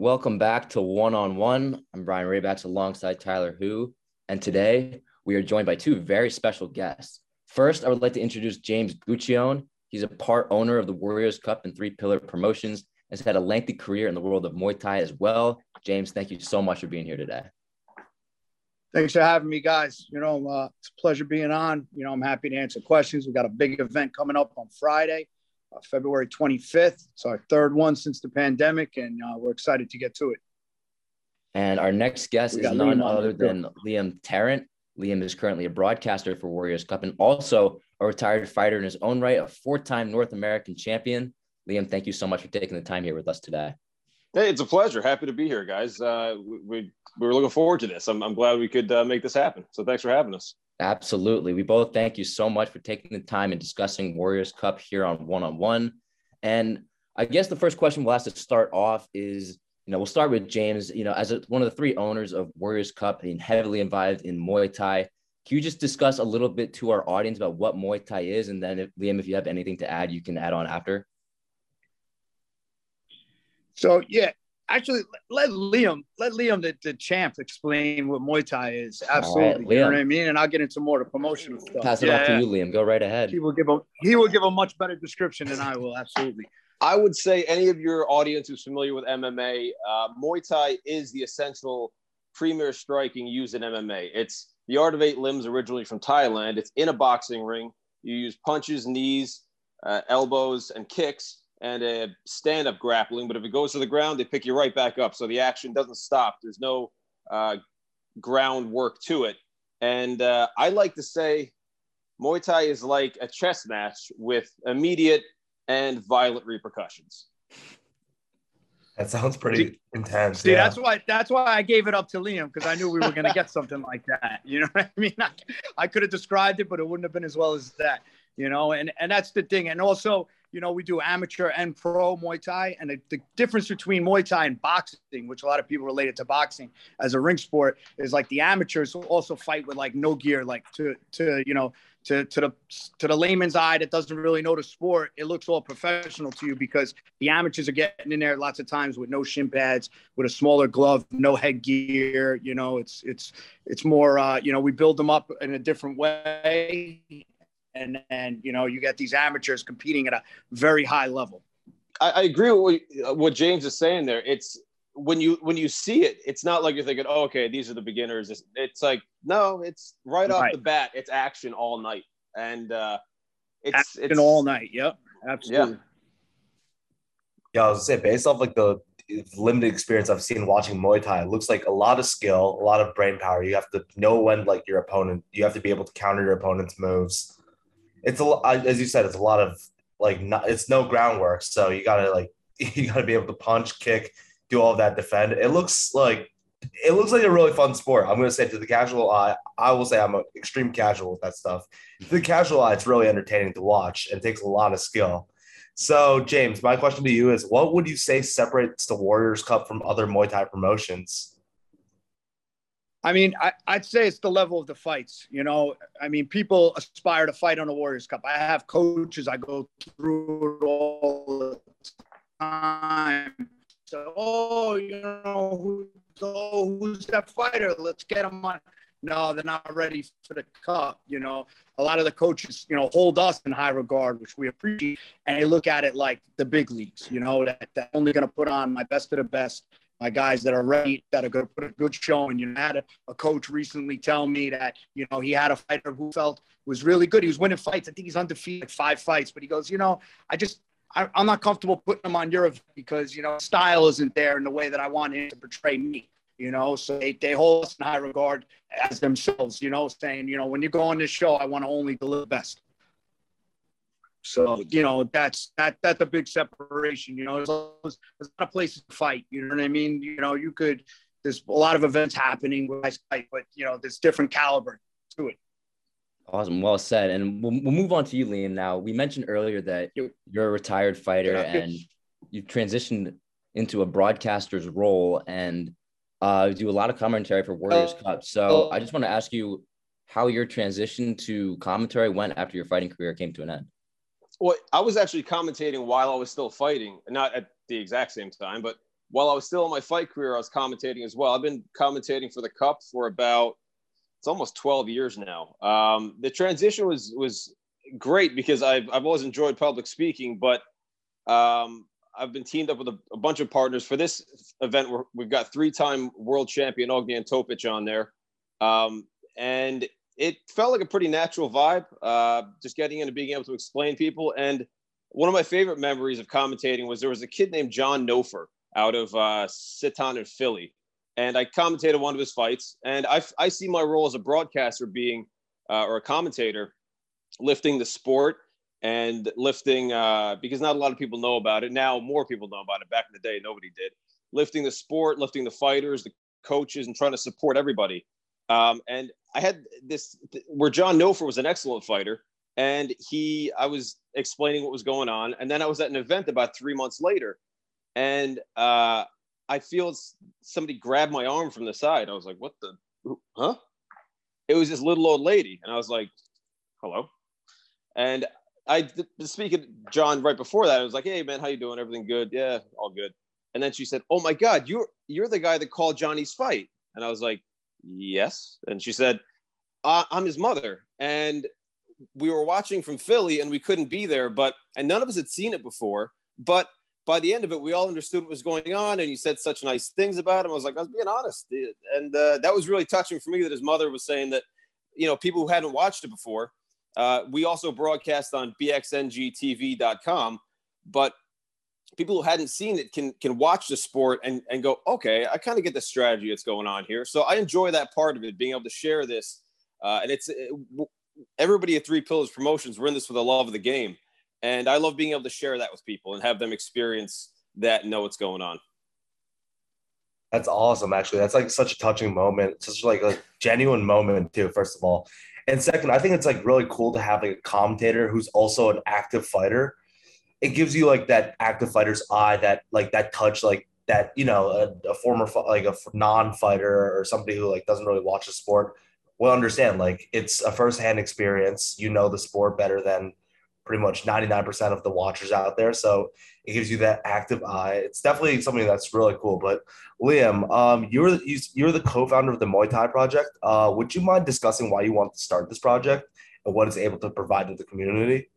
Welcome back to One on One. I'm Brian Raybacks alongside Tyler Hu, and today we are joined by two very special guests. First, I would like to introduce James Guccione. He's a part owner of the Warriors Cup and Three Pillar Promotions. Has had a lengthy career in the world of Muay Thai as well. James, thank you so much for being here today. Thanks for having me, guys. You know, uh, it's a pleasure being on. You know, I'm happy to answer questions. We got a big event coming up on Friday, uh, February 25th. It's our third one since the pandemic, and uh, we're excited to get to it. And our next guest is none other than Liam Tarrant. Liam is currently a broadcaster for Warriors Cup and also a retired fighter in his own right, a four time North American champion. Liam, thank you so much for taking the time here with us today. Hey, it's a pleasure. Happy to be here, guys. Uh, we, we, we were looking forward to this. I'm, I'm glad we could uh, make this happen. So thanks for having us. Absolutely. We both thank you so much for taking the time and discussing Warriors Cup here on One on One. And I guess the first question we'll ask to start off is, you know, we'll start with James. You know, as a, one of the three owners of Warriors Cup and heavily involved in Muay Thai, can you just discuss a little bit to our audience about what Muay Thai is? And then, if, Liam, if you have anything to add, you can add on after. So, yeah, actually let Liam let Liam the, the champ explain what Muay Thai is. Absolutely, right, you know what I mean. And I'll get into more of the promotional stuff. Pass it yeah. off to you, Liam. Go right ahead. He will give a he will give a much better description than I will. Absolutely. I would say any of your audience who's familiar with MMA, uh, Muay Thai is the essential premier striking used in MMA. It's the art of eight limbs originally from Thailand. It's in a boxing ring. You use punches, knees, uh, elbows, and kicks and a stand-up grappling. But if it goes to the ground, they pick you right back up. So the action doesn't stop. There's no uh, groundwork to it. And uh, I like to say Muay Thai is like a chess match with immediate and violent repercussions. That sounds pretty see, intense. See, yeah. that's why that's why I gave it up to Liam because I knew we were going to get something like that. You know what I mean? I, I could have described it, but it wouldn't have been as well as that. You know, and and that's the thing. And also, you know, we do amateur and pro Muay Thai. And the, the, difference between Muay Thai and boxing, which a lot of people relate it to boxing as a ring sport, is like the amateurs also fight with like no gear, like to, to you know, to, to the to the layman's eye that doesn't really know the sport, it looks all professional to you because the amateurs are getting in there lots of times with no shin pads, with a smaller glove, no headgear. You know, it's it's it's more. Uh, you know, we build them up in a different way, and then you know you get these amateurs competing at a very high level. I, I agree with what, what James is saying there. It's when you when you see it, it's not like you're thinking, oh, okay, these are the beginners. It's, it's like no, it's right off the bat, it's action all night, and uh, it's action it's all night. Yep, absolutely. Yeah. yeah, I was gonna say based off like the limited experience I've seen watching Muay Thai, it looks like a lot of skill, a lot of brain power. You have to know when like your opponent, you have to be able to counter your opponent's moves it's a as you said, it's a lot of like not, it's no groundwork. So you gotta like you gotta be able to punch, kick, do all that, defend. It looks like it looks like a really fun sport. I'm gonna say to the casual eye, I will say I'm an extreme casual with that stuff. To the casual eye, it's really entertaining to watch and takes a lot of skill. So, James, my question to you is what would you say separates the Warriors Cup from other Muay Thai promotions? I mean, I, would say it's the level of the fights. You know, I mean, people aspire to fight on a Warriors Cup. I have coaches. I go through it all the time. So, oh, you know, who, oh, who's that fighter? Let's get him on. No, they're not ready for the cup. You know, a lot of the coaches, you know, hold us in high regard, which we appreciate, and they look at it like the big leagues. You know, that, that only going to put on my best of the best my guys that are ready that are going to put a good show. And you know, had a, a, coach recently tell me that you know he had a fighter who felt was really good. He was winning fights. I think he's undefeated like five fights, but he goes, you know, I just I, am not comfortable putting him on Europe because you know style isn't there in the way that I want him to portray me. You know, so they, they hold us in high regard as themselves. You know, saying you know when you go on this show, I want to only deliver best. So you know that's that that's a big separation. You know, there's, there's a lot of places to fight. You know what I mean? You know, you could. There's a lot of events happening with fight, but you know, there's different caliber to it. Awesome, well said. And we'll, we'll move on to you, Liam. Now, we mentioned earlier that you're a retired fighter yeah. and you've transitioned into a broadcaster's role and uh, do a lot of commentary for Warriors uh, Cup. So uh, I just want to ask you how your transition to commentary went after your fighting career came to an end well, I was actually commentating while I was still fighting, not at the exact same time, but while I was still in my fight career, I was commentating as well. I've been commentating for the Cup for about it's almost 12 years now. Um, the transition was was great because I've I've always enjoyed public speaking, but um, I've been teamed up with a, a, bunch of partners for this event. we have got three-time world champion Ognjen Topic on there, um, and it felt like a pretty natural vibe. Uh, just getting into being able to explain people, and one of my favorite memories of commentating was there was a kid named John Nofer out of uh, Siton in Philly, and I commentated one of his fights. And I, I see my role as a broadcaster being uh, or a commentator, lifting the sport and lifting uh, because not a lot of people know about it now. More people know about it. Back in the day, nobody did. Lifting the sport, lifting the fighters, the coaches, and trying to support everybody. Um, and I had this where John Nofer was an excellent fighter, and he I was explaining what was going on, and then I was at an event about three months later, and uh, I feel somebody grabbed my arm from the side. I was like, "What the? Huh?" It was this little old lady, and I was like, "Hello," and I speaking to John right before that. I was like, "Hey man, how you doing? Everything good? Yeah, all good." And then she said, "Oh my God, you're you're the guy that called Johnny's fight." And I was like, "Yes." And she said, "I'm his mother." And we were watching from Philly, and we couldn't be there, but and none of us had seen it before. But by the end of it, we all understood what was going on, and you said such nice things about him. I was like, I was being honest, and uh, that was really touching for me that his mother was saying that, you know, people who hadn't watched it before uh, we also broadcast on bxngtv.com, but people who hadn't seen it can can watch the sport and, and go, okay, I kind of get the strategy that's going on here. So I enjoy that part of it, being able to share this. Uh, and it's it, everybody at Three Pillars Promotions. We're in this for the love of the game, and I love being able to share that with people and have them experience that and know what's going on. That's awesome. Actually, that's like such a touching moment, such like a genuine moment too. First of all, and second, I think it's like really cool to have like a commentator who's also an active fighter. It gives you like that active fighter's eye, that like that touch, like that you know a, a former like a non-fighter or somebody who like doesn't really watch the sport will understand. Like it's a first-hand experience. You know the sport better than pretty much 99% of the watchers out there. So it gives you that active eye. It's definitely something that's really cool. But Liam, um, you're you're the co-founder of the Muay Thai project. Uh, would you mind discussing why you want to start this project and what it's able to provide to the community?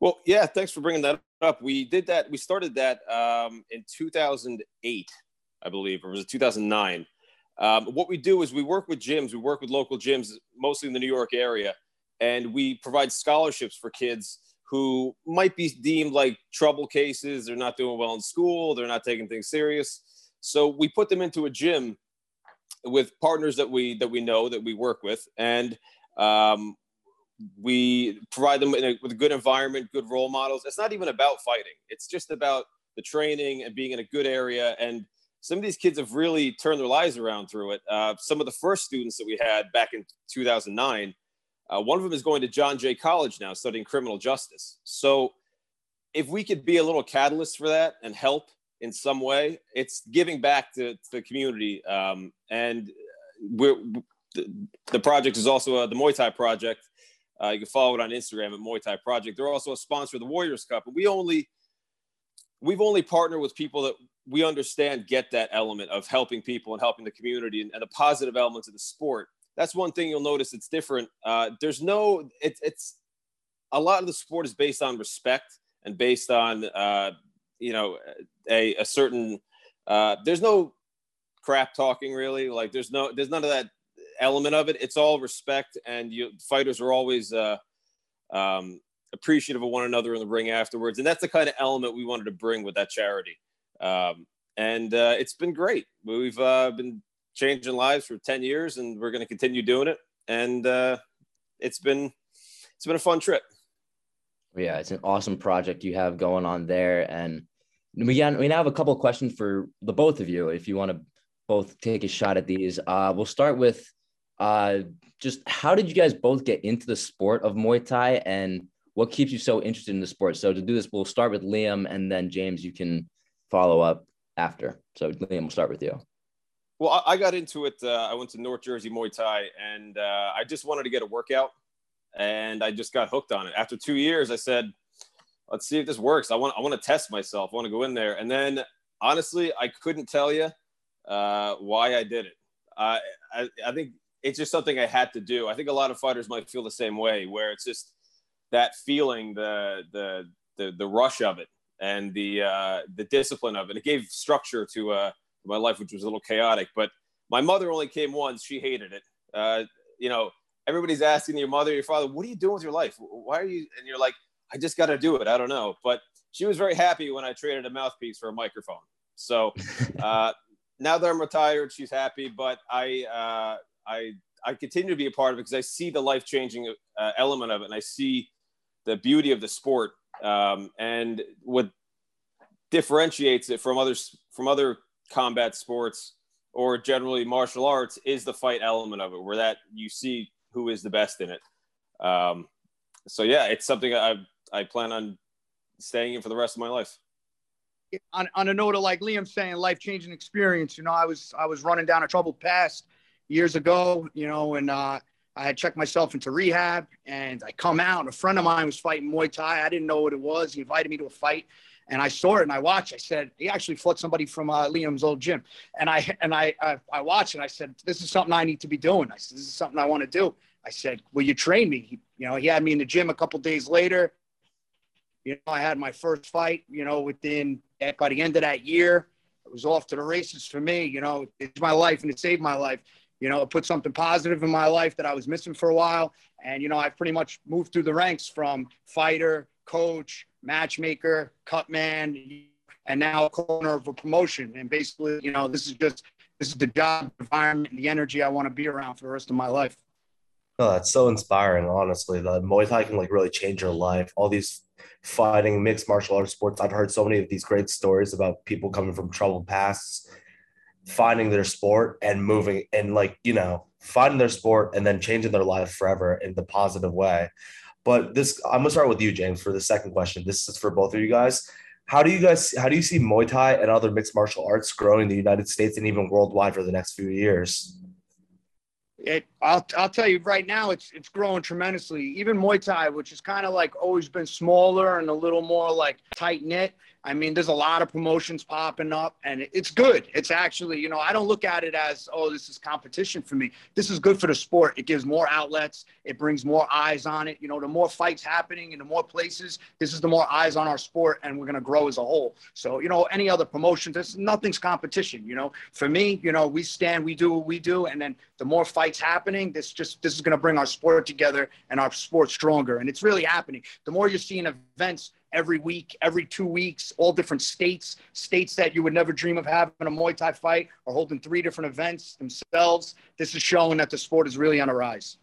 Well, yeah, thanks for bringing that up. We did that. We started that um, in 2008, I believe, or was it 2009? Um, what we do is we work with gyms. We work with local gyms, mostly in the New York area and we provide scholarships for kids who might be deemed like trouble cases. They're not doing well in school. They're not taking things serious. So we put them into a gym with partners that we that we know that we work with, and um, we provide them a, with a good environment, good role models. It's not even about fighting. It's just about the training and being in a good area. And some of these kids have really turned their lives around through it. Uh, some of the first students that we had back in 2009 uh, one of them is going to John Jay College now, studying criminal justice. So, if we could be a little catalyst for that and help in some way, it's giving back to, to the community. Um, and we're, the, the, project is also the Muay Thai project. Uh, you can follow it on Instagram at Muay Thai Project. They're also a sponsor of the Warriors Cup, and we only we've only partnered with people that we understand get that element of helping people and helping the community and, and the positive elements of the sport that's one thing you'll notice it's different. Uh, there's no, it, it's a lot of the sport is based on respect and based on, uh, you know, a, a certain, uh, there's no crap talking really. Like there's no, there's none of that element of it. It's all respect and you fighters are always, uh, um, appreciative of one another in the ring afterwards. And that's the kind of element we wanted to bring with that charity. Um, and uh, it's been great. We've uh, been changing lives for 10 years and we're going to continue doing it and uh, it's been it's been a fun trip yeah it's an awesome project you have going on there and we, got, we now have a couple questions for the both of you if you want to both take a shot at these uh, we'll start with uh, just how did you guys both get into the sport of muay thai and what keeps you so interested in the sport so to do this we'll start with liam and then james you can follow up after so liam we'll start with you well, I got into it. Uh, I went to North Jersey Muay Thai, and uh, I just wanted to get a workout, and I just got hooked on it. After two years, I said, "Let's see if this works. I want. I want to test myself. I want to go in there." And then honestly, I couldn't tell you uh, why I did it. Uh, I, I think it's just something I had to do. I think a lot of fighters might feel the same way, where it's just that feeling, the the the, the rush of it, and the uh, the discipline of it. It gave structure to uh, my life, which was a little chaotic. But my mother only came once; she hated it. Uh, you know, everybody's asking your mother, your father, "What are you doing with your life? Why are you?" And you're like, "I just got to do it. I don't know." But she was very happy when I traded a mouthpiece for a microphone. So uh, now that I'm retired, she's happy. But I uh, I I continue to be a part of it because I see the life changing uh, element of it, and I see the beauty of the sport um, and what differentiates it from others from other combat sports or generally martial arts is the fight element of it, where that you see who is the best in it. Um, so yeah, it's something I I plan on staying in for the rest of my life. On, on a note of like Liam saying, life changing experience. You know, I was I was running down a troubled past years ago. You know, and uh, I had checked myself into rehab, and I come out. And a friend of mine was fighting Muay Thai. I didn't know what it was. He invited me to a fight, and I saw it and I watched. I said he actually fought somebody from uh, Liam's old gym, and I and I, I I watched and I said this is something I need to be doing. I said this is something I want to do. I said, will you train me? He, you know, he had me in the gym a couple days later. You know, I had my first fight, you know, within by the end of that year, it was off to the races for me. You know, it's my life and it saved my life. You know, it put something positive in my life that I was missing for a while. And, you know, I've pretty much moved through the ranks from fighter, coach, matchmaker, cut man, and now corner of a promotion. And basically, you know, this is just this is the job environment the energy I want to be around for the rest of my life. Oh, that's so inspiring, honestly. That Muay Thai can like really change your life. All these fighting mixed martial arts sports. I've heard so many of these great stories about people coming from troubled pasts, finding their sport and moving and like, you know, finding their sport and then changing their life forever in the positive way. But this I'm gonna start with you, James, for the second question. This is for both of you guys. How do you guys how do you see Muay Thai and other mixed martial arts growing in the United States and even worldwide for the next few years? it I'll, I'll tell you right now it's it's growing tremendously even muay thai which has kind of like always been smaller and a little more like tight knit I mean, there's a lot of promotions popping up, and it's good. It's actually, you know, I don't look at it as, oh, this is competition for me. This is good for the sport. It gives more outlets. It brings more eyes on it. You know, the more fights happening in the more places, this is the more eyes on our sport, and we're going to grow as a whole. So, you know, any other promotion, this nothing's competition. You know, for me, you know, we stand, we do what we do, and then the more fights happening, this just this is going to bring our sport together and our sport stronger. And it's really happening. The more you're seeing events every week, every two weeks, all different states, states that you would never dream of having a Muay Thai fight are holding three different events themselves. This is showing that the sport is really on a rise.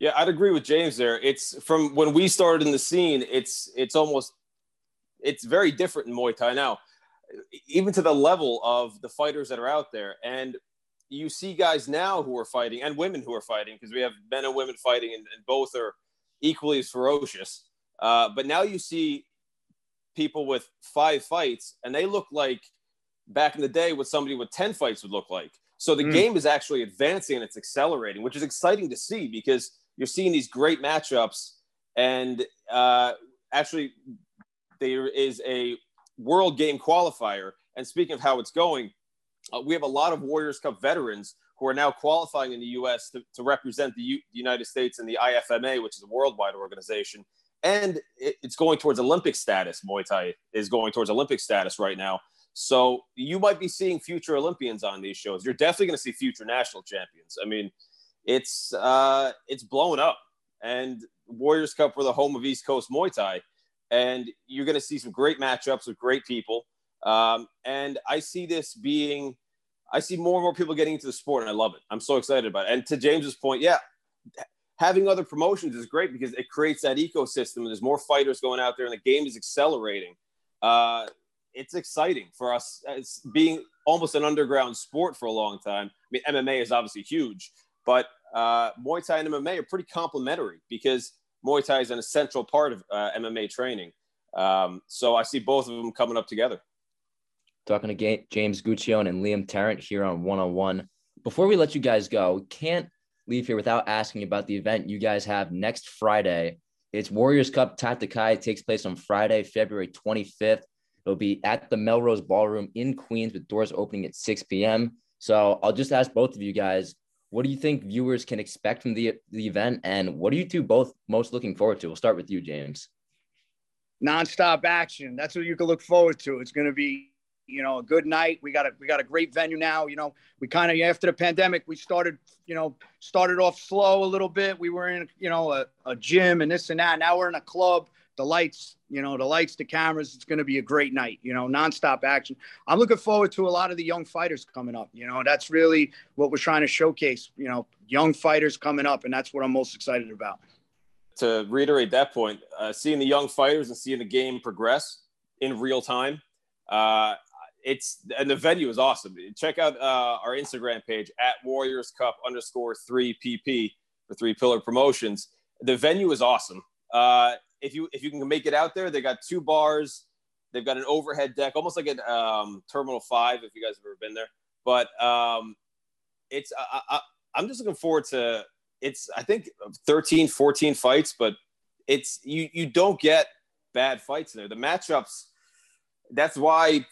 Yeah, I'd agree with James there. It's from when we started in the scene, it's it's almost it's very different in Muay Thai now, even to the level of the fighters that are out there. And you see guys now who are fighting and women who are fighting because we have men and women fighting and, and both are equally as ferocious. Uh, but now you see people with five fights, and they look like back in the day what somebody with 10 fights would look like. So the mm. game is actually advancing and it's accelerating, which is exciting to see because you're seeing these great matchups. And uh, actually, there is a world game qualifier. And speaking of how it's going, uh, we have a lot of Warriors Cup veterans who are now qualifying in the U.S. to, to represent the, U- the United States in the IFMA, which is a worldwide organization and it's going towards Olympic status. Muay Thai is going towards Olympic status right now. So you might be seeing future Olympians on these shows. You're definitely going to see future national champions. I mean, it's uh, it's blown up, and Warriors Cup were the home of East Coast Muay Thai, and you're going to see some great matchups with great people. Um, and I see this being, I see more and more people getting into the sport, and I love it. I'm so excited about it. And to James's point, yeah, having other promotions is great because it creates that ecosystem there's more fighters going out there and the game is accelerating. Uh, it's exciting for us as being almost an underground sport for a long time. I mean, MMA is obviously huge, but uh, Muay Thai and MMA are pretty complementary because Muay Thai is an essential part of uh, MMA training. Um, so I see both of them coming up together. Talking to James Guccione and Liam Tarrant here on One on One. Before we let you guys go, can't leave here without asking about the event you guys have next Friday. It's Warriors Cup Tatakai. It takes place on Friday, February 25th. It'll be at the Melrose Ballroom in Queens with doors opening at 6 p.m. So I'll just ask both of you guys, what do you think viewers can expect from the, the event? And what are you two both most looking forward to? We'll start with you, James. Nonstop action. That's what you can look forward to. It's going to be, you know, a good night. We got a we got a great venue now. You know, we kind of after the pandemic, we started, you know, started off slow a little bit. We were in, you know, a, a gym and this and that. Now we're in a club the lights, you know, the lights, the cameras. It's going to be a great night, you know, nonstop action. I'm looking forward to a lot of the young fighters coming up. You know, that's really what we're trying to showcase, you know, young fighters coming up. And that's what I'm most excited about. To reiterate that point, uh, seeing the young fighters and seeing the game progress in real time, uh, it's and the venue is awesome. Check out uh, our Instagram page at Warriors Cup underscore three PP for Three Pillar Promotions. The venue is awesome. Uh, if you if you can make it out there, they got two bars. They've got an overhead deck, almost like at um, Terminal Five, if you guys have ever been there. But um, it's I, I, I'm just looking forward to it's I think 13, 14 fights, but it's you you don't get bad fights in there. The matchups. That's why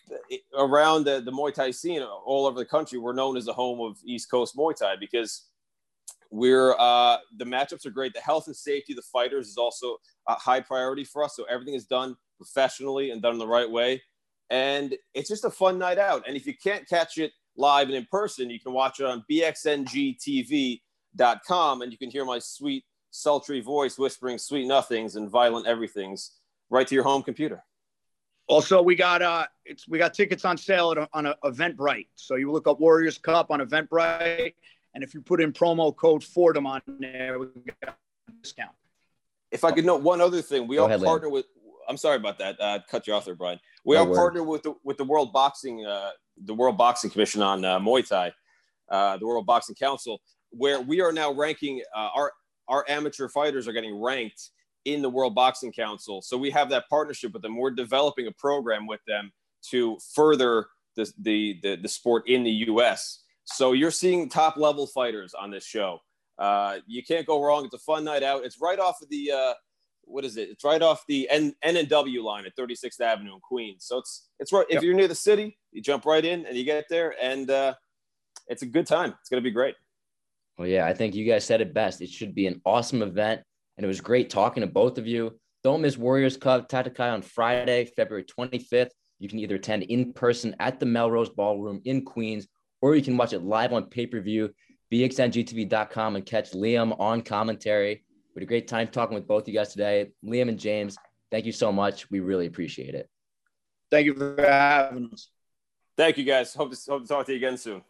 around the, the Muay Thai scene all over the country, we're known as the home of East Coast Muay Thai because we're uh, the matchups are great. The health and safety of the fighters is also a high priority for us. So everything is done professionally and done the right way. And it's just a fun night out. And if you can't catch it live and in person, you can watch it on bxngtv.com and you can hear my sweet, sultry voice whispering sweet nothings and violent everythings right to your home computer. Also, we got uh, it's we got tickets on sale at, on a Eventbrite. So you look up Warriors Cup on Eventbrite, and if you put in promo code Fordham on there, we got a discount. If I could note one other thing, we Go are partner with. I'm sorry about that. Uh, cut you off there, Brian. We no are partner with the with the World Boxing uh, the World Boxing Commission on uh, Muay Thai, uh, the World Boxing Council, where we are now ranking uh, our our amateur fighters are getting ranked in the World Boxing Council. So we have that partnership with them. We're developing a program with them to further the the the, the sport in the U.S. So you're seeing top level fighters on this show. Uh, you can't go wrong. It's a fun night out. It's right off of the uh, what is it? It's right off the N, N and W line at 36th Avenue in Queens. So it's it's right. If you're near the city, you jump right in and you get there, and uh, it's a good time. It's gonna be great. Well, yeah, I think you guys said it best. It should be an awesome event, and it was great talking to both of you. Don't miss Warriors Cup Tatakai on Friday, February 25th. You can either attend in person at the Melrose Ballroom in Queens or you can watch it live on pay per view, bxngtv.com, and catch Liam on commentary. We had a great time talking with both you guys today. Liam and James, thank you so much. We really appreciate it. Thank you for having us. Thank you, guys. Hope to, hope to talk to you again soon.